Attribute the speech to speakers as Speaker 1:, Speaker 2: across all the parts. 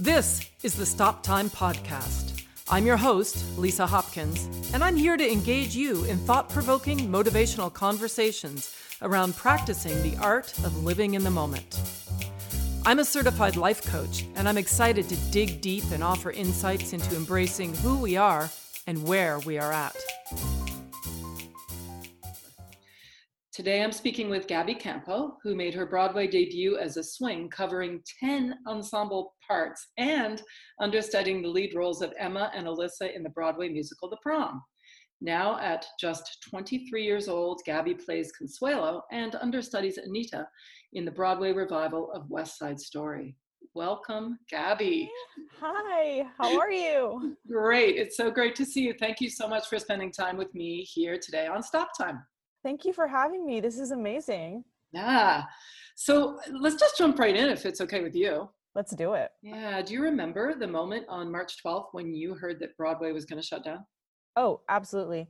Speaker 1: This is the Stop Time Podcast. I'm your host, Lisa Hopkins, and I'm here to engage you in thought provoking, motivational conversations around practicing the art of living in the moment. I'm a certified life coach, and I'm excited to dig deep and offer insights into embracing who we are and where we are at. Today I'm speaking with Gabi Campo, who made her Broadway debut as a swing, covering 10 ensemble parts and understudying the lead roles of Emma and Alyssa in the Broadway musical The Prom. Now, at just 23 years old, Gabi plays Consuelo and understudies Anita in the Broadway revival of West Side Story. Welcome, Gabi.
Speaker 2: Hi, how are you?
Speaker 1: great. It's so great to see you. Thank you so much for spending time with me here today on Stop Time.
Speaker 2: Thank you for having me. This is amazing.
Speaker 1: Yeah. So let's just jump right in if it's okay with you.
Speaker 2: Let's do it.
Speaker 1: Yeah. Do you remember the moment on March 12th when you heard that Broadway was going to shut down?
Speaker 2: Oh, absolutely.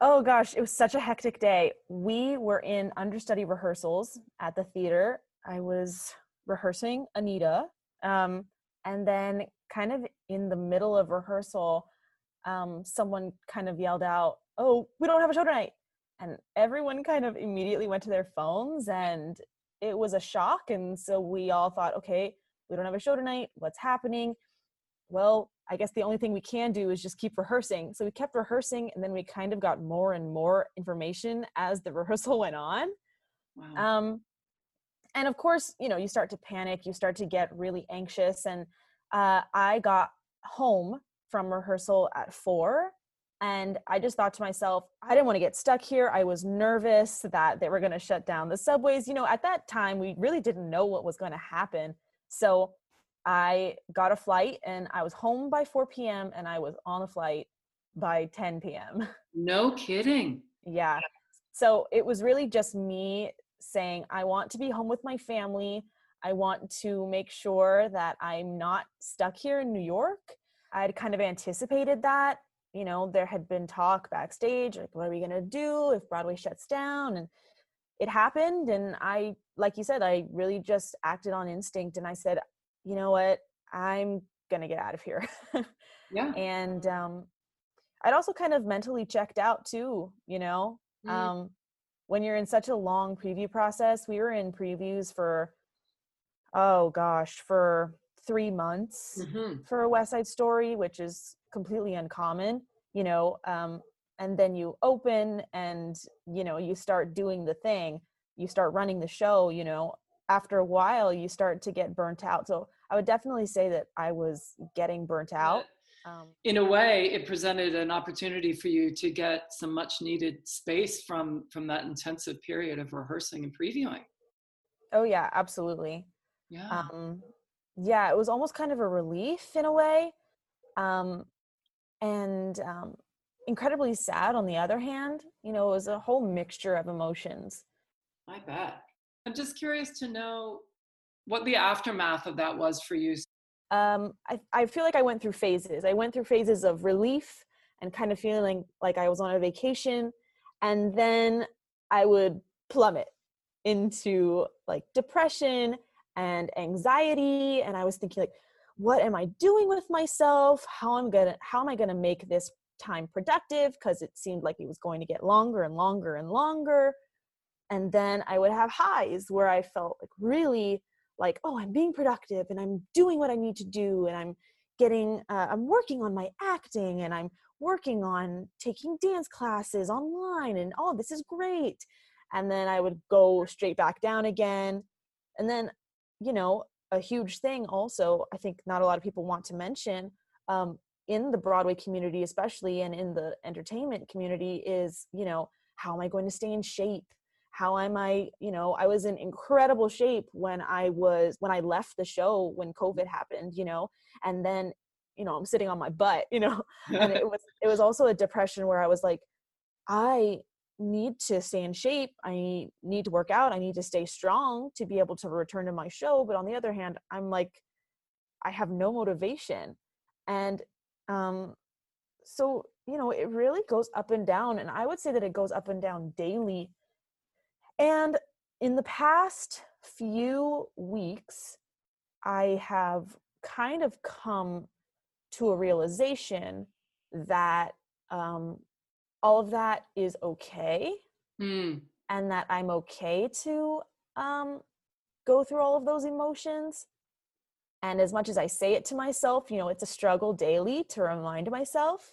Speaker 2: Oh gosh, it was such a hectic day. We were in understudy rehearsals at the theater. I was rehearsing Anita. Um, and then, kind of in the middle of rehearsal, um, someone kind of yelled out, Oh, we don't have a show tonight and everyone kind of immediately went to their phones and it was a shock and so we all thought okay we don't have a show tonight what's happening? Well i guess the only thing we can do is just keep rehearsing. So we kept rehearsing and then we kind of got more and more information as the rehearsal went on. Wow. um, and of course you know you start to panic you start to get really anxious and uh, i got home from rehearsal at four and I just thought to myself, I didn't want to get stuck here. I was nervous that they were going to shut down the subways. You know, at that time, we really didn't know what was going to happen. So I got a flight and I was home by 4 p.m. and I was on the flight by 10 p.m.
Speaker 1: No kidding.
Speaker 2: yeah. So it was really just me saying, I want to be home with my family. I want to make sure that I'm not stuck here in New York. I'd kind of anticipated that you know there had been talk backstage like what are we going to do if broadway shuts down? And it happened and i like you said i really just acted on instinct and i said you know what? I'm going to get out of here. Yeah. And um i'd also kind of mentally checked out too you know? Mm. um when you're in such a long preview process we were in previews for oh gosh for three months mm-hmm. for a west side story which is completely uncommon you know um, and then you open and you know you start doing the thing you start running the show you know after a while you start to get burnt out. So i would definitely say that i was getting burnt out
Speaker 1: um, in a way it presented an opportunity for you to get some much needed space from from that intensive period of rehearsing and previewing.
Speaker 2: Oh yeah absolutely.
Speaker 1: Yeah.
Speaker 2: Um, yeah it was almost kind of a relief in a way um, and um, incredibly sad on the other hand you know it was a whole mixture of emotions.
Speaker 1: I bet. I'm just curious to know what the aftermath of that was for you.
Speaker 2: Um, I, I feel like i went through phases. I went through phases of relief and kind of feeling like i was on a vacation and then i would plummet into like depression and anxiety and i was thinking like what am i doing with myself? How i'm gonna how am i gonna make this time productive? Because it seemed like it was going to get longer and longer and longer. And then i would have highs where i felt like really like oh i'm being productive and i'm doing what i need to do and i'm getting uh, i'm working on my acting and i'm working on taking dance classes online and oh this is great. And then i would go straight back down again. And then you know a huge thing also i think not a lot of people want to mention um, in the broadway community especially and in the entertainment community is you know how am i going to stay in shape? How am i you know i was in incredible shape when i was when i left the show when covid happened you know and then you know i'm sitting on my butt you know and it was it was also a depression where i was like i need to stay in shape i need to work out i need to stay strong to be able to return to my show but on the other hand i'm like i have no motivation. And um so you know it really goes up and down and i would say that it goes up and down daily. And in the past few weeks i have kind of come to a realization that um, all of that is okay
Speaker 1: Mm.
Speaker 2: and that I'm okay to um, go through all of those emotions. And as much as I say it to myself, you know, it's a struggle daily to remind myself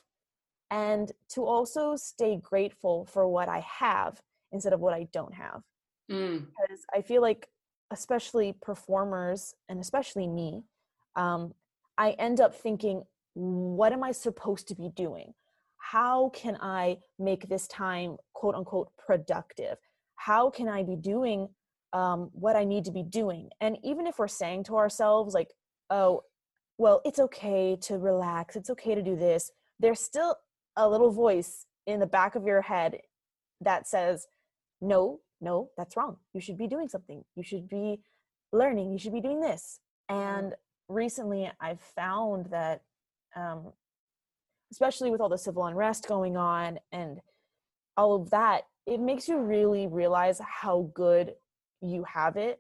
Speaker 2: and to also stay grateful for what I have instead of what I don't have.
Speaker 1: Mm.
Speaker 2: Because I feel like, especially performers and especially me, um, I end up thinking, what am I supposed to be doing? How can I make this time, quote unquote, productive? How can I be doing um, what I need to be doing? And even if we're saying to ourselves, like, oh, well, it's okay to relax, it's okay to do this, there's still a little voice in the back of your head that says, no, no, that's wrong. You should be doing something. You should be learning. You should be doing this. And recently I've found that, um, especially with all the civil unrest going on and all of that, it makes you really realize how good you have it.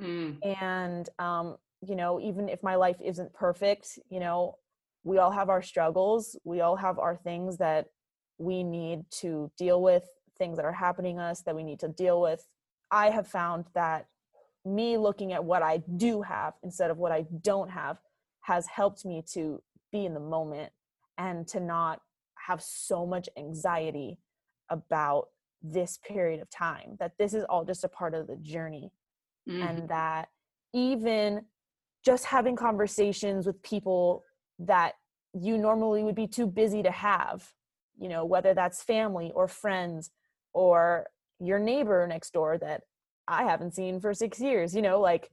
Speaker 1: Mm.
Speaker 2: And, um, you know, even if my life isn't perfect, you know, we all have our struggles. We all have our things that we need to deal with, things that are happening us that we need to deal with. I have found that me looking at what I do have instead of what I don't have has helped me to be in the moment and to not have so much anxiety about this period of time that this is all just a part of the journey
Speaker 1: Mm.
Speaker 2: and that even just having conversations with people that you normally would be too busy to have you know whether that's family or friends or your neighbor next door that i haven't seen for 6 years you know like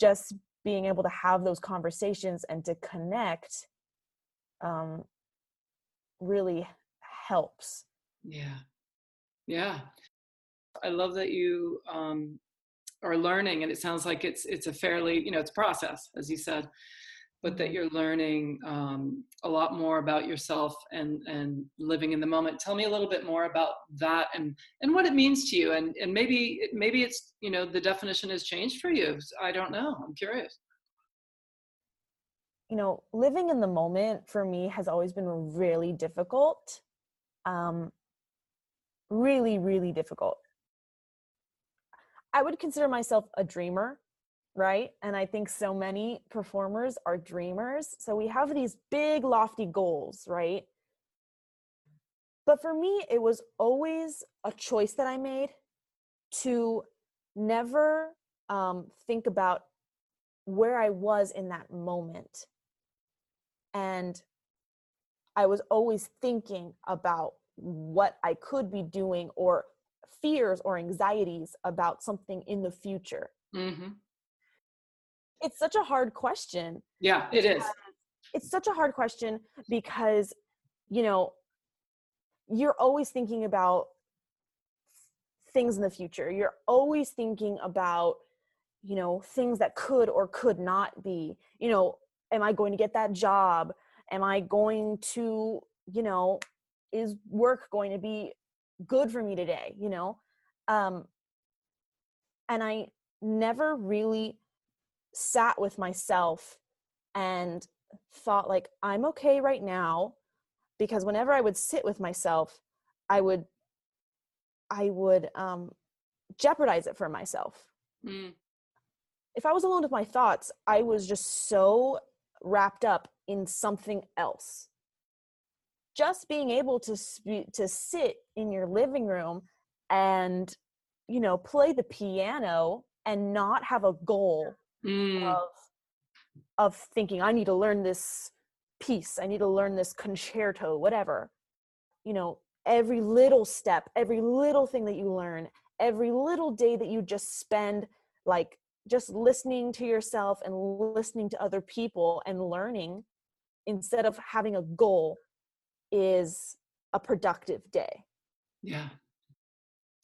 Speaker 2: just being able to have those conversations and to connect um really helps
Speaker 1: Yeah. Yeah. I love that you um, are learning and it sounds like it's it's a fairly, you know, it's a process, as you said, but that
Speaker 2: Mhm.
Speaker 1: you're learning um, a lot more about yourself and and living in the moment. Tell me a little bit more about that and and what it means to you and and maybe maybe it's, you know, the definition has changed for you. I don't know. I'm curious.
Speaker 2: You know, living in the moment for me has always been really difficult. Um, really, really difficult. I would consider myself a dreamer, right? And I think so many performers are dreamers. So we have these big, lofty goals, right? But for me, it was always a choice that I made to never um, think about where I was in that moment. And I was always thinking about what I could be doing or fears or anxieties about something in the future.
Speaker 1: hmm
Speaker 2: It's such a hard question.
Speaker 1: Yeah, it is.
Speaker 2: It's such a hard question because, you know, you're always thinking about things in the future. You're always thinking about, you know, things that could or could not be. You know, am I going to get that job? Am I going to, you know, is work going to be good for me today? You know, um, and I never really sat with myself and thought like I'm okay right now because whenever I would sit with myself, I would I would um, jeopardize it for myself.
Speaker 1: Mm.
Speaker 2: If I was alone with my thoughts, I was just so wrapped up in something else. Just being able to sp- to sit in your living room and you know play the piano and not have a goal
Speaker 1: Mm.
Speaker 2: of of thinking I need to learn this piece, I need to learn this concerto, whatever. You know, every little step, every little thing that you learn, every little day that you just spend like just listening to yourself and listening to other people and learning instead of having a goal is a productive day.
Speaker 1: Yeah.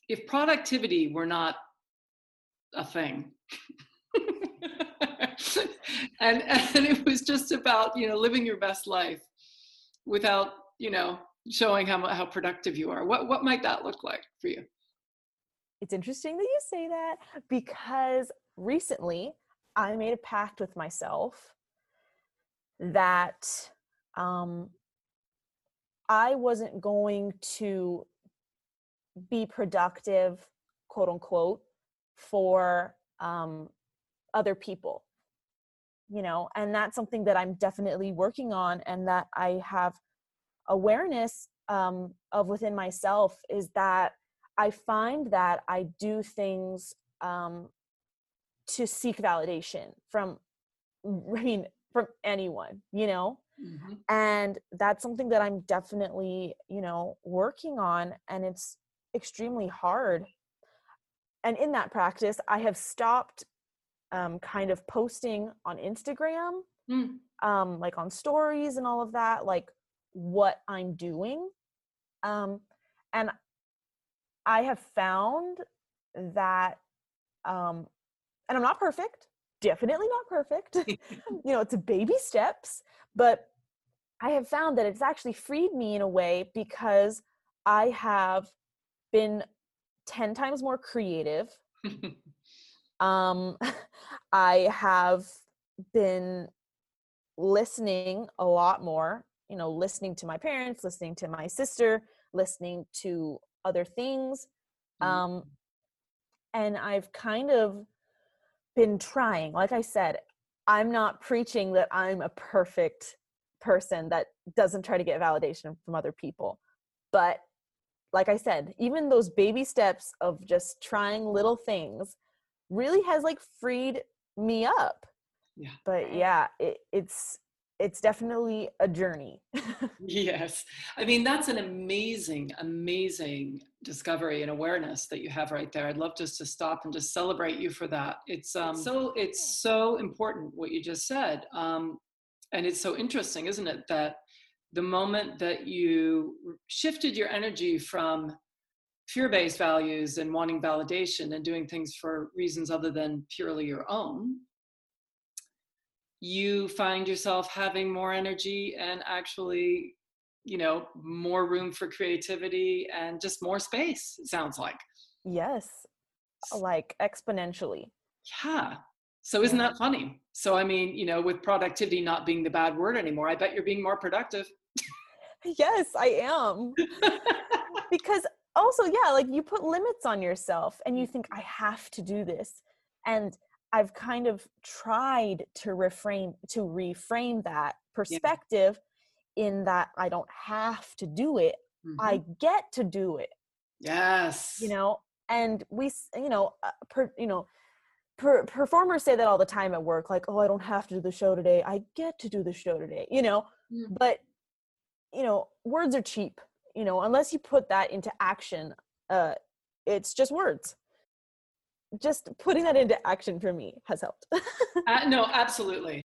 Speaker 1: If productivity were not a thing, and and it was just about you know living your best life without you know showing how how productive you are, what what might that look like for you?
Speaker 2: It's interesting that you say that because recently I made a pact with myself that um, I wasn't going to be productive, quote unquote, for um, other people. You know, and that's something that I'm definitely working on, and that I have awareness um, of within myself is that I find that I do things um, to seek validation from, I mean, from anyone, you know? Mm-hmm. And that's something that I'm definitely, you know, working on. And it's extremely hard. And in that practice, I have stopped um, kind of posting on Instagram, mm. um, like on stories and all of that, like what I'm doing. Um, and I have found that, um, and I'm not perfect, definitely not perfect. you know, it's a baby steps, but I have found that it's actually freed me in a way because I have been 10 times more creative. um, I have been listening a lot more, you know, listening to my parents, listening to my sister, listening to other things. Mm-hmm. Um, and I've kind of been trying. Like I said, I'm not preaching that I'm a perfect person that doesn't try to get validation from other people. But like I said, even those baby steps of just trying little things really has like freed me up. Yeah. But yeah, it, it's it's definitely a journey.
Speaker 1: yes. I mean, that's an amazing, amazing discovery and awareness that you have right there. I'd love just to stop and just celebrate you for that. It's um, so it's so important what you just said. Um, and it's so interesting, isn't it, that the moment that you shifted your energy from fear-based values and wanting validation and doing things for reasons other than purely your own you find yourself having more energy and actually you know more room for creativity and just more space it sounds like.
Speaker 2: Yes like exponentially.
Speaker 1: Yeah. So isn't that funny? So i mean you know with productivity not being the bad word anymore i bet you're being more productive.
Speaker 2: Yes i am. Because also yeah like you put limits on yourself and you mm. think i have to do this. And I've kind of tried to reframe to reframe that perspective yeah. in that I don't have to do it. Mm-hmm. I get to do it.
Speaker 1: Yes.
Speaker 2: You know, and we you know, uh, per, you know, per, performers say that all the time at work like, "Oh, I don't have to do the show today. I get to do the show today." You know, mm-hmm. but you know, words are cheap. You know, unless you put that into action, uh it's just words just putting that into action for me has helped.
Speaker 1: uh, no, absolutely.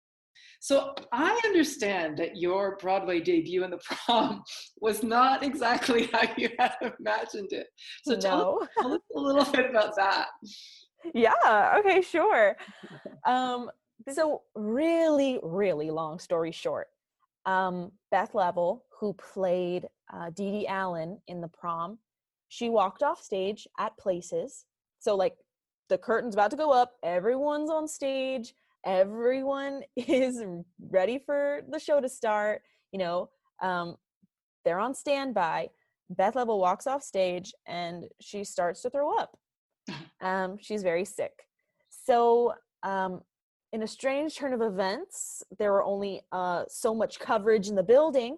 Speaker 1: So I understand that your Broadway debut in the prom was not exactly how you had imagined it. So tell, no. us, tell us a little bit about that.
Speaker 2: Yeah. Okay. Sure. Um, so really, really long story short, um, Beth Leavel, who played uh, Dee Dee Allen in the prom, she walked off stage at Places. So like the curtain's about to go up everyone's on stage everyone is ready for the show to start you know um, they're on standby. Beth Leavel walks off stage and she starts to throw up. Um, she's very sick. So um, in a strange turn of events there were only uh, so much coverage in the building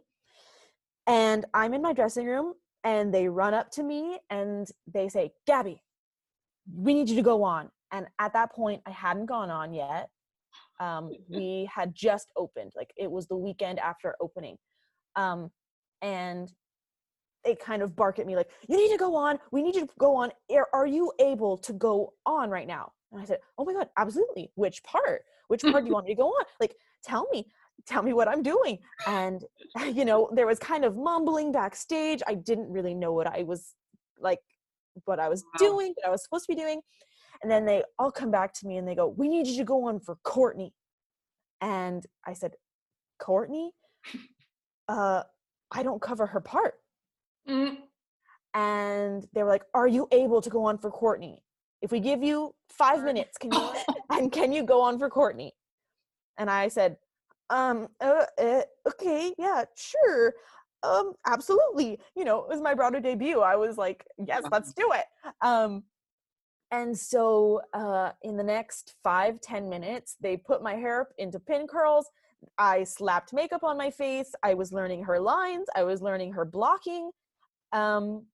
Speaker 2: and i'm in my dressing room and they run up to me and they say gabi we need you to go on and at that point i hadn't gone on yet um, we had just opened like it was the weekend after opening um, and they kind of bark at me like you need to go on we need you to go on are, are you able to go on right now? And i said oh my god absolutely which part? Which part do you want me to go on? Like tell me tell me what i'm doing and you know there was kind of mumbling backstage i didn't really know what i was like what I was wow. doing, what I was supposed to be doing. And then they all come back to me and they go, We need you to go on for Courtney. And I said, Courtney? Uh, I don't cover her part. Mm. And they were like, Are you able to go on for Courtney? If we give you five minutes, can you and can you go on for Courtney? And I said, um uh, uh, okay yeah sure um absolutely you know it was my broadway debut i was like yes let's do it. Um and so uh in the next five ten minutes they put my hair up into pin curls i slapped makeup on my face i was learning her lines i was learning her blocking um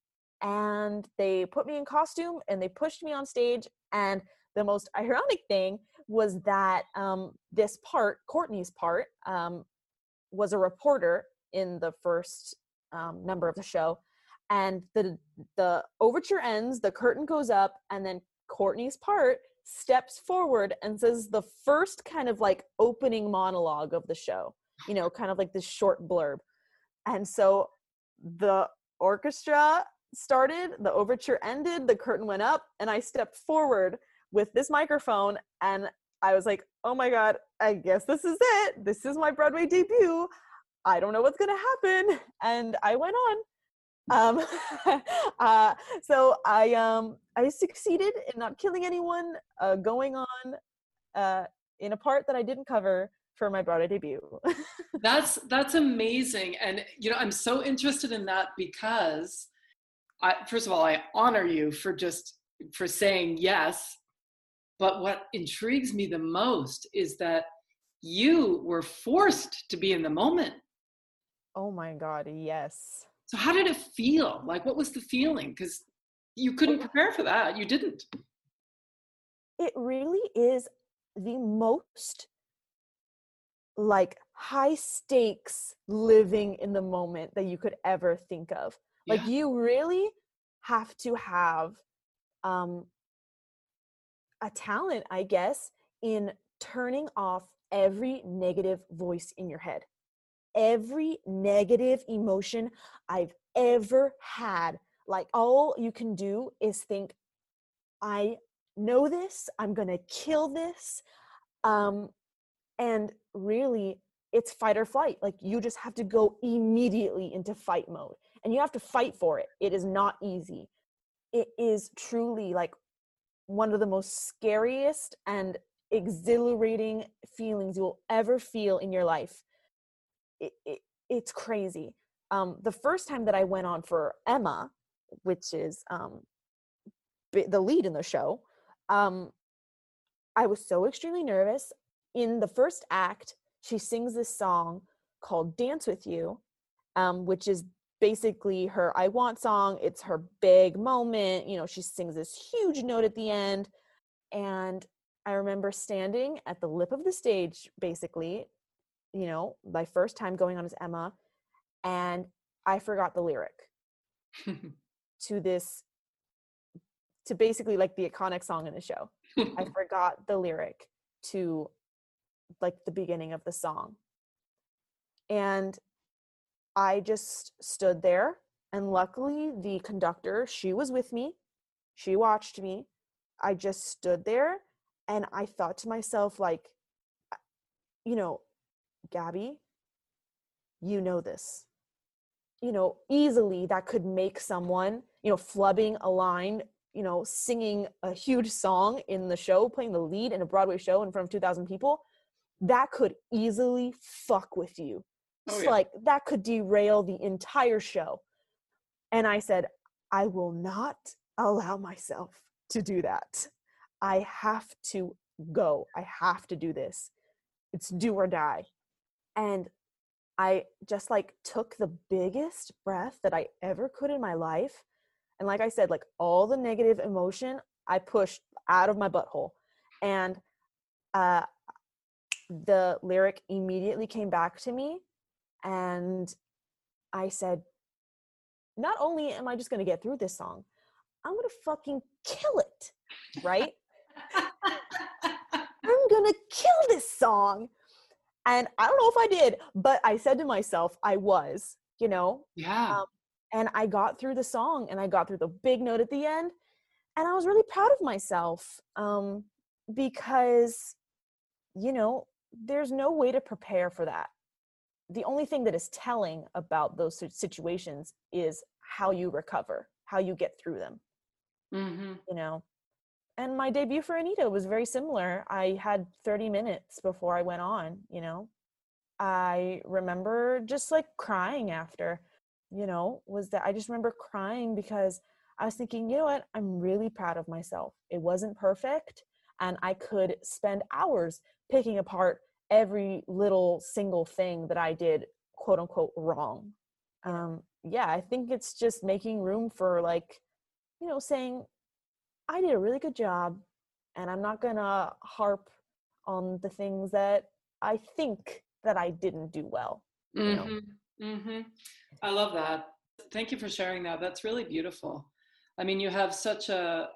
Speaker 2: and they put me in costume and they pushed me on stage and the most ironic thing was that um, this part, Courtney's part, um, was a reporter in the first um, number of the show, and the the overture ends, the curtain goes up, and then Courtney's part steps forward and says the first kind of like opening monologue of the show, you know, kind of like this short blurb, and so the orchestra started, the overture ended, the curtain went up, and I stepped forward with this microphone and I was like, oh my God, I guess this is it. This is my Broadway debut. I don't know what's going to happen. And I went on. Um, uh, so I, um, I succeeded in not killing anyone, uh, going on uh, in a part that I didn't cover for my Broadway debut.
Speaker 1: that's that's amazing, and you know I'm so interested in that because, I, first of all, I honor you for just for saying yes but what intrigues me the most is that you were forced to be in the moment.
Speaker 2: Oh my God, yes.
Speaker 1: So, how did it feel? Like, what was the feeling? Because you couldn't prepare for that. You didn't.
Speaker 2: It really is the most like high stakes living in the moment that you could ever think of. Like, yeah. you really have to have um a talent, I guess, in turning off every negative voice in your head. Every negative emotion I've ever had. Like, all you can do is think, I know this, I'm gonna kill this. Um, and really, it's fight or flight. Like, you just have to go immediately into fight mode and you have to fight for it. It is not easy. It is truly like one of the most scariest and exhilarating feelings you'll ever feel in your life. It, it, it's crazy. Um, the first time that I went on for Emma, which is um, the lead in the show, um, I was so extremely nervous. In the first act, she sings this song called Dance with You, um, which is basically her I Want song. It's her big moment. You know, she sings this huge note at the end. And I remember standing at the lip of the stage, basically, you know, my first time going on as Emma, and I forgot the lyric to this, to basically like the iconic song in the show. I forgot the lyric to like the beginning of the song. And I just stood there and luckily the conductor, she was with me. She watched me. I just stood there and I thought to myself like you know, Gabi, you know this. You know, easily that could make someone, you know, flubbing a line, you know, singing a huge song in the show, playing the lead in a Broadway show in front of 2,000 people, that could easily fuck with you Oh, yeah. like that could derail the entire show. And I said, I will not allow myself to do that. I have to go. I have to do this. It's do or die. And I just like took the biggest breath that I ever could in my life. And like I said, like all the negative emotion I pushed out of my butthole. And uh, the lyric immediately came back to me and I said, not only am I just going to get through this song, I'm going to fucking kill it. Right? I'm going to kill this song. And I don't know if I did, but I said to myself, I was, you know?
Speaker 1: Yeah. Um,
Speaker 2: and I got through the song and I got through the big note at the end. And I was really proud of myself um, because, you know, there's no way to prepare for that the only thing that is telling about those situations is how you recover how you get through them
Speaker 1: mm-hmm.
Speaker 2: you know and my debut for anita was very similar i had 30 minutes before i went on you know I remember just like crying after, you know, was that I just remember crying because I was thinking, you know what, I'm really proud of myself. It wasn't perfect, and I could spend hours picking apart every little single thing that I did, quote unquote, wrong. Um, yeah, I think it's just making room for like, you know, saying, I did a really good job, and I'm not gonna harp on the things that I think that I didn't do well.
Speaker 1: Mm-hmm. Mm-hmm. I love that. Thank you for sharing that. That's really beautiful. I mean, you have such a,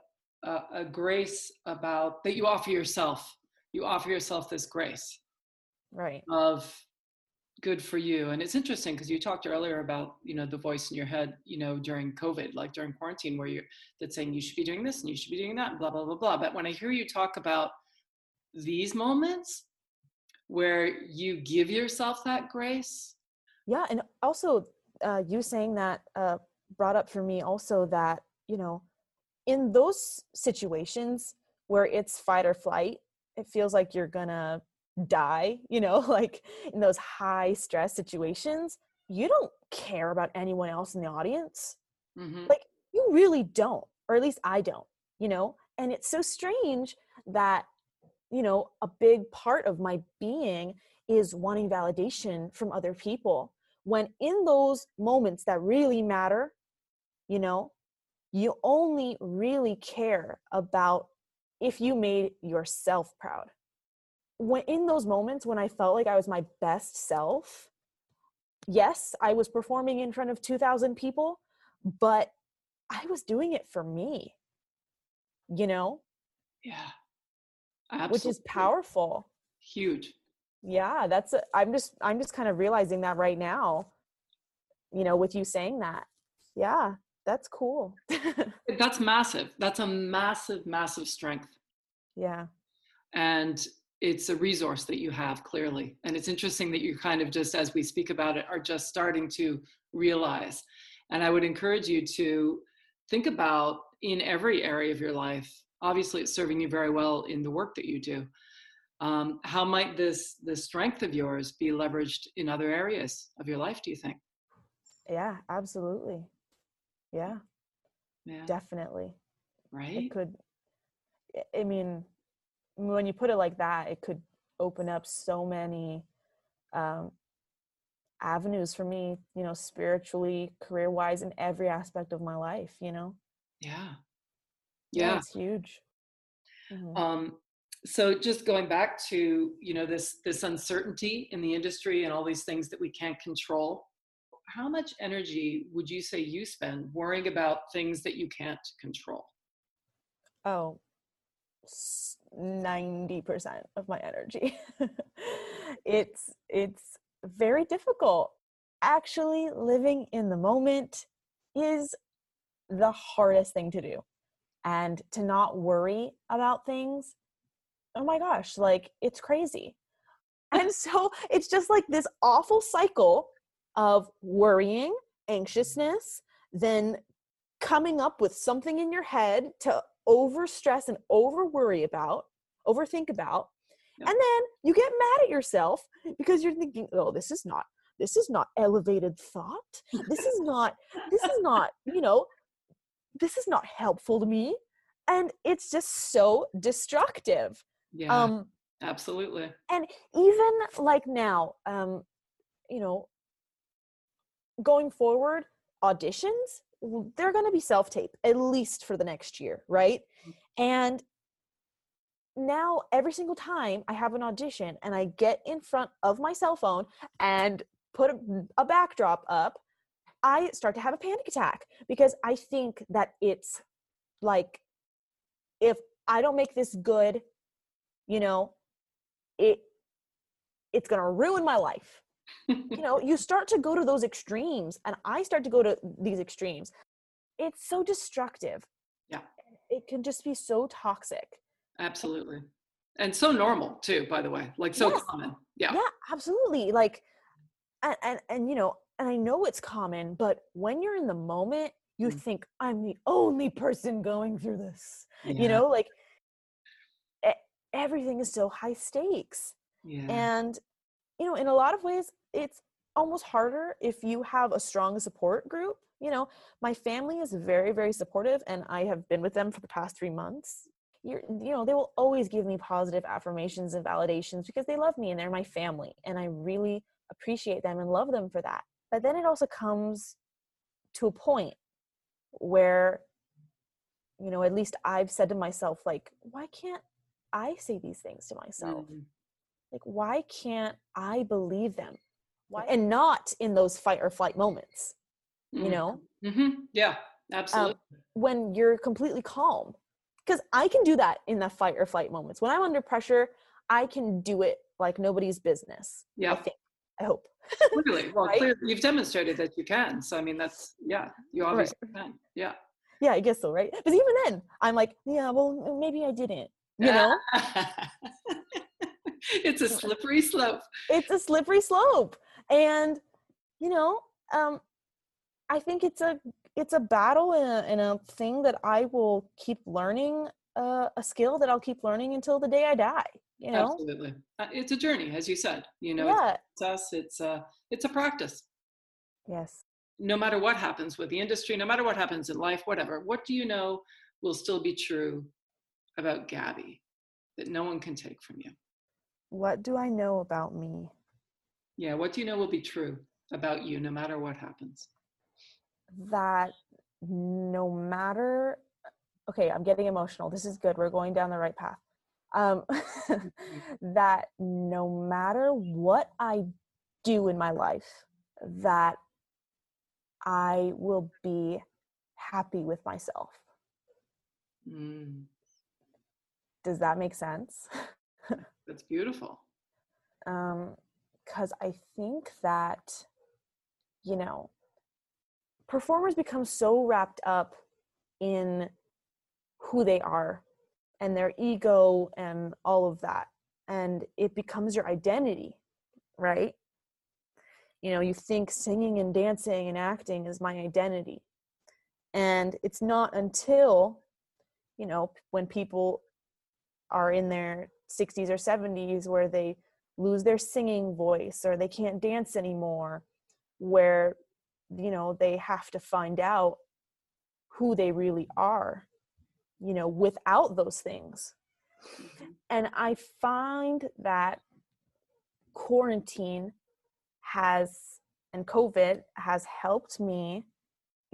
Speaker 1: a, a grace about that you offer yourself. You offer yourself this grace,
Speaker 2: right?
Speaker 1: Of good for you. And it's interesting because you talked earlier about you know the voice in your head, you know, during COVID, like during quarantine, where you're that's saying you should be doing this and you should be doing that, and blah blah blah blah. But when I hear you talk about these moments where you give yourself that grace.
Speaker 2: Yeah, and also uh, you saying that uh, brought up for me also that you know, in those situations where it's fight or flight, it feels like you're gonna die, you know, like in those high stress situations, you don't care about anyone else in the audience. Mm-hmm. Like, you really don't, or at least I don't, you know? And it's so strange that, you know, a big part of my being is wanting validation from other people. When in those moments that really matter, you know, you only really care about if you made yourself proud. When in those moments when I felt like I was my best self, yes, I was performing in front of 2000 people, but I was doing it for me. You know?
Speaker 1: Yeah.
Speaker 2: Absolutely. Which is powerful.
Speaker 1: Huge.
Speaker 2: Yeah, that's i I'm just I'm just kind of realizing that right now. You know, with you saying that. Yeah that's cool.
Speaker 1: that's massive. That's a massive, massive strength.
Speaker 2: Yeah.
Speaker 1: And it's a resource that you have clearly. And it's interesting that you kind of just, as we speak about it, are just starting to realize. And I would encourage you to think about in every area of your life. Obviously, it's serving you very well in the work that you do. Um, how might this this strength of yours be leveraged in other areas of your life? Do you think?
Speaker 2: Yeah, absolutely. Yeah. Yeah. Definitely.
Speaker 1: Right.
Speaker 2: It could I mean when you put it like that, it could open up so many um avenues for me, you know, spiritually, career wise, in every aspect of my life, you know?
Speaker 1: Yeah.
Speaker 2: Yeah. yeah it's huge.
Speaker 1: Mm-hmm. Um, so just going back to, you know, this this uncertainty in the industry and all these things that we can't control how much energy would you say you spend worrying about things that you can't control?
Speaker 2: Oh, 90% of my energy. it's it's very difficult. Actually living in the moment is the hardest thing to do. And to not worry about things, oh my gosh, like it's crazy. And so it's just like this awful cycle of worrying, anxiousness, then coming up with something in your head to over stress and over worry about, overthink about. And then you get mad at yourself because you're thinking, oh, this is not this is not elevated thought. This is not this is not, you know, this is not helpful to me. And it's just so destructive.
Speaker 1: Yeah. Um absolutely.
Speaker 2: And even like now, um, you know, going forward, auditions, they're going to be self tape, at least for the next year, right? Mm-hmm. And now every single time I have an audition and I get in front of my cell phone and put a, a, backdrop up, I start to have a panic attack because I think that it's like if I don't make this good, you know, it it's going to ruin my life you know you start to go to those extremes and i start to go to these extremes it's so destructive
Speaker 1: yeah
Speaker 2: it can just be so toxic
Speaker 1: absolutely and so normal too by the way like so yes. common yeah
Speaker 2: yeah absolutely like and, and and you know and i know it's common but when you're in the moment you mm. think i'm the only person going through this yeah. you know like everything is so high stakes
Speaker 1: yeah.
Speaker 2: and you know in a lot of ways it's almost harder if you have a strong support group you know? My family is very very supportive and i have been with them for the past three months. You're, you know they will always give me positive affirmations and validations because they love me and they're my family and i really appreciate them and love them for that. But then it also comes to a point where you know at least i've said to myself like why can't i say these things to myself?
Speaker 1: Mm.
Speaker 2: Like why can't i believe them why and not in those fight or flight moments you know
Speaker 1: hmm Yeah, absolutely.
Speaker 2: when you're completely calm because i can do that in the fight or flight moments when i'm under pressure i can do it like nobody's business i
Speaker 1: yeah,
Speaker 2: think i hope
Speaker 1: clearly. Well,
Speaker 2: Right?
Speaker 1: clearly you've demonstrated that you can. So I mean, that's yeah, you obviously can. Yeah.
Speaker 2: yeah i guess so right but even then i'm like yeah well maybe i didn't you know
Speaker 1: it's a slippery slope.
Speaker 2: it's a slippery slope and you know um i think it's a it's a battle and a, and a thing that i will keep learning uh, a skill that i'll keep learning until the day i die you know
Speaker 1: Absolutely. Uh, It's a journey, as you said. You know,
Speaker 2: yeah
Speaker 1: it's us. It's a it's a practice.
Speaker 2: yes
Speaker 1: No matter what happens with the industry, no matter what happens in life, whatever. What do you know will still be true about Gabi that no one can take from you?
Speaker 2: What do i know about me?
Speaker 1: Yeah. What do you know will be true about you, no matter what happens?
Speaker 2: that no matter okay i'm getting emotional. This is good. We're going down the right path. Um that no matter what i do in my life that i will be happy with myself.
Speaker 1: Mm,
Speaker 2: does that make sense
Speaker 1: that's beautiful.
Speaker 2: um because i think that you know performers become so wrapped up in who they are and their ego and all of that and it becomes your identity right you know you think singing and dancing and acting is my identity and it's not until you know when people are in their 60s or 70s where they lose their singing voice or they can't dance anymore where you know they have to find out who they really are you know without those things
Speaker 1: Mhm.
Speaker 2: and i find that quarantine has and covid has helped me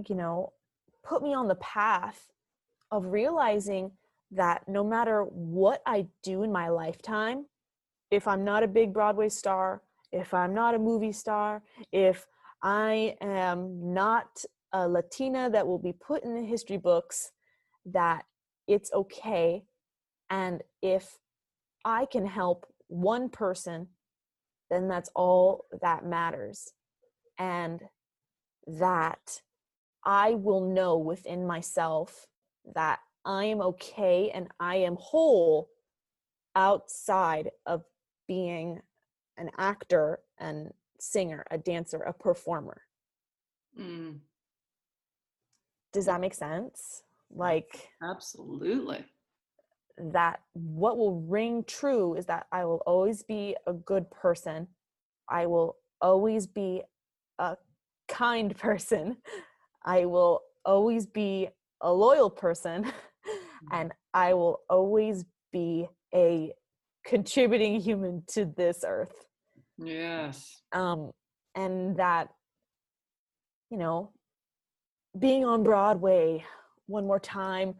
Speaker 2: you know put me on the path of realizing that no matter what i do in my lifetime if i'm not a big broadway star if i'm not a movie star if i am not a latina that will be put in the history books that it's okay and if I can help one person, then that's all that matters. And that I will know within myself that I am okay and I am whole outside of being an actor and singer, a dancer, a performer.
Speaker 1: Mm,
Speaker 2: Does that make sense? Like,
Speaker 1: absolutely.
Speaker 2: that what will ring true is that I will always be a good person. I will always be a kind person. I will always be a loyal person. and I will always be a contributing human to this earth.
Speaker 1: Yes.
Speaker 2: Um, and that, you know, being on Broadway one more time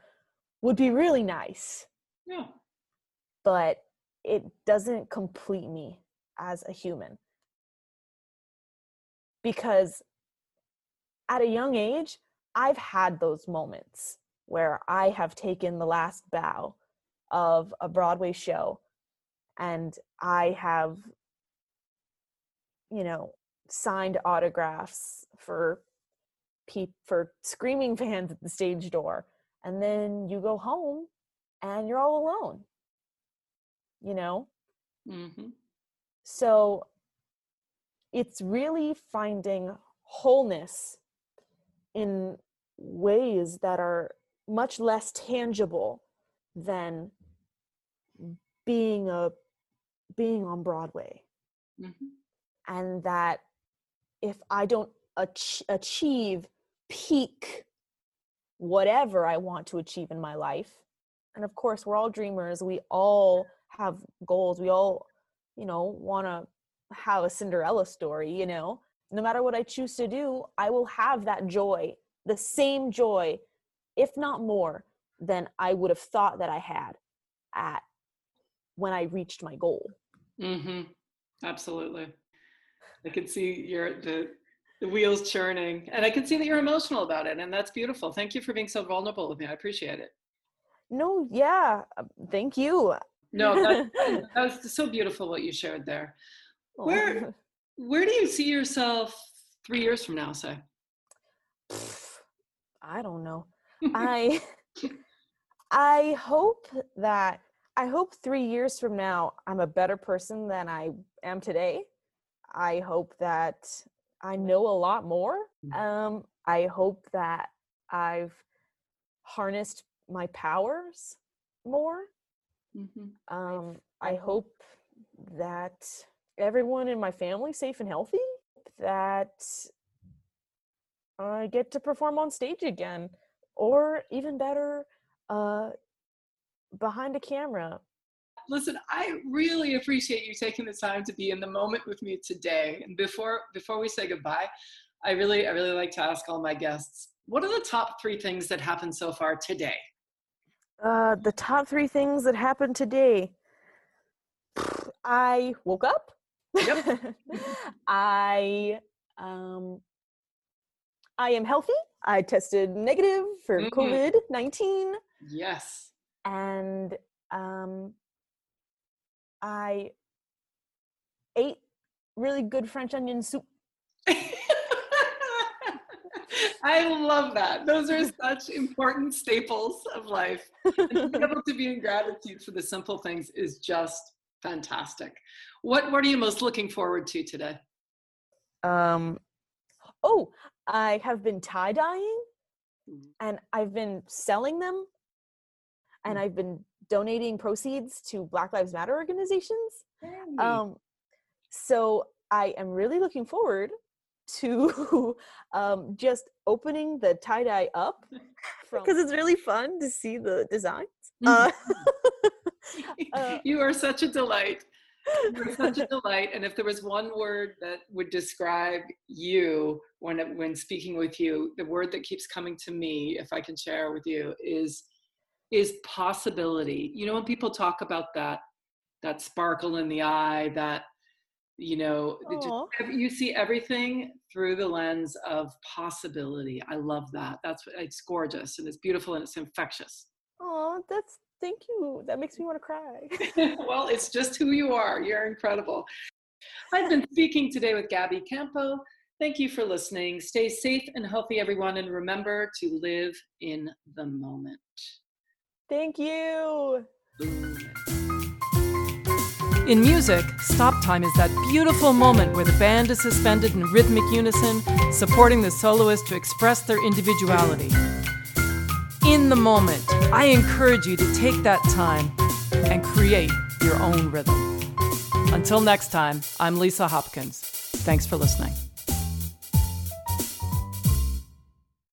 Speaker 2: would be really nice.
Speaker 1: Yeah.
Speaker 2: but it doesn't complete me as a human because at a young age i've had those moments where i have taken the last bow of a broadway show and i have you know signed autographs for peop- for screaming fans at the stage door and then you go home and you're all alone you know?
Speaker 1: Hmm
Speaker 2: so it's really finding wholeness in ways that are much less tangible than being a being on broadway mm-hmm. and that if I don't ach- achieve peak whatever I want to achieve in my life, and of course, we're all dreamers, we all have goals, we all, you know, want to have a Cinderella story, you know. No matter what I choose to do, I will have that joy, the same joy, if not more, than I would have thought that I had at when I reached my goal.
Speaker 1: Mm-hmm. Absolutely. I can see your the the wheels churning, and I can see that you're emotional about it, and that's beautiful. Thank you for being so vulnerable with me. I appreciate it.
Speaker 2: No, yeah, uh, thank you.
Speaker 1: No, that, that was so beautiful what you shared there. Where where do you see yourself three years from now? Say.
Speaker 2: I don't know. I I hope that I hope three years from now I'm a better person than I am today. I hope that I know a lot more. Mm. Um, I hope that I've harnessed my powers more. Mm-hmm. Um, I hope that everyone in my family safe and healthy. That I get to perform on stage again, or even better, uh, behind a camera.
Speaker 1: Listen, I really appreciate you taking the time to be in the moment with me today. And before before we say goodbye, I really I really like to ask all my guests, what are the top three things that happened so far today?
Speaker 2: Uh, the top three things that happened today. I woke up. Yep. I um I am healthy. I tested negative for mm-hmm. COVID 19.
Speaker 1: Yes.
Speaker 2: And um, I ate really good French onion soup.
Speaker 1: I love that. Those are such important staples of life. And to be able to be in gratitude for the simple things is just fantastic. What What are you most looking forward to today?
Speaker 2: Um, oh, I have been tie dyeing mm-hmm. and I've been selling them and mm-hmm. I've been donating proceeds to Black Lives Matter organizations. Hey. Um, so I am really looking forward to um, just opening the tie dye up because it's really fun to see the designs. Uh,
Speaker 1: uh, you are such a delight. You're such a delight. And if there was one word that would describe you when when speaking with you, the word that keeps coming to me, if I can share with you, is is possibility. You know, when people talk about that that sparkle in the eye, that you know, just, you see everything through the lens of possibility. I love that. That's it's gorgeous and it's beautiful and it's infectious.
Speaker 2: Oh, that's thank you. That makes me want to cry.
Speaker 1: well, it's just who you are. You're incredible. I've been speaking today with Gabi Campo. Thank you for listening. Stay safe and healthy, everyone, and remember to live in the moment.
Speaker 2: Thank you.
Speaker 3: In music, stop time is that beautiful moment where the band is suspended in rhythmic unison, supporting the soloist to express their individuality in the moment. I encourage you to take that time and create your own rhythm. Until next time, I'm Lisa Hopkins. Thanks for listening.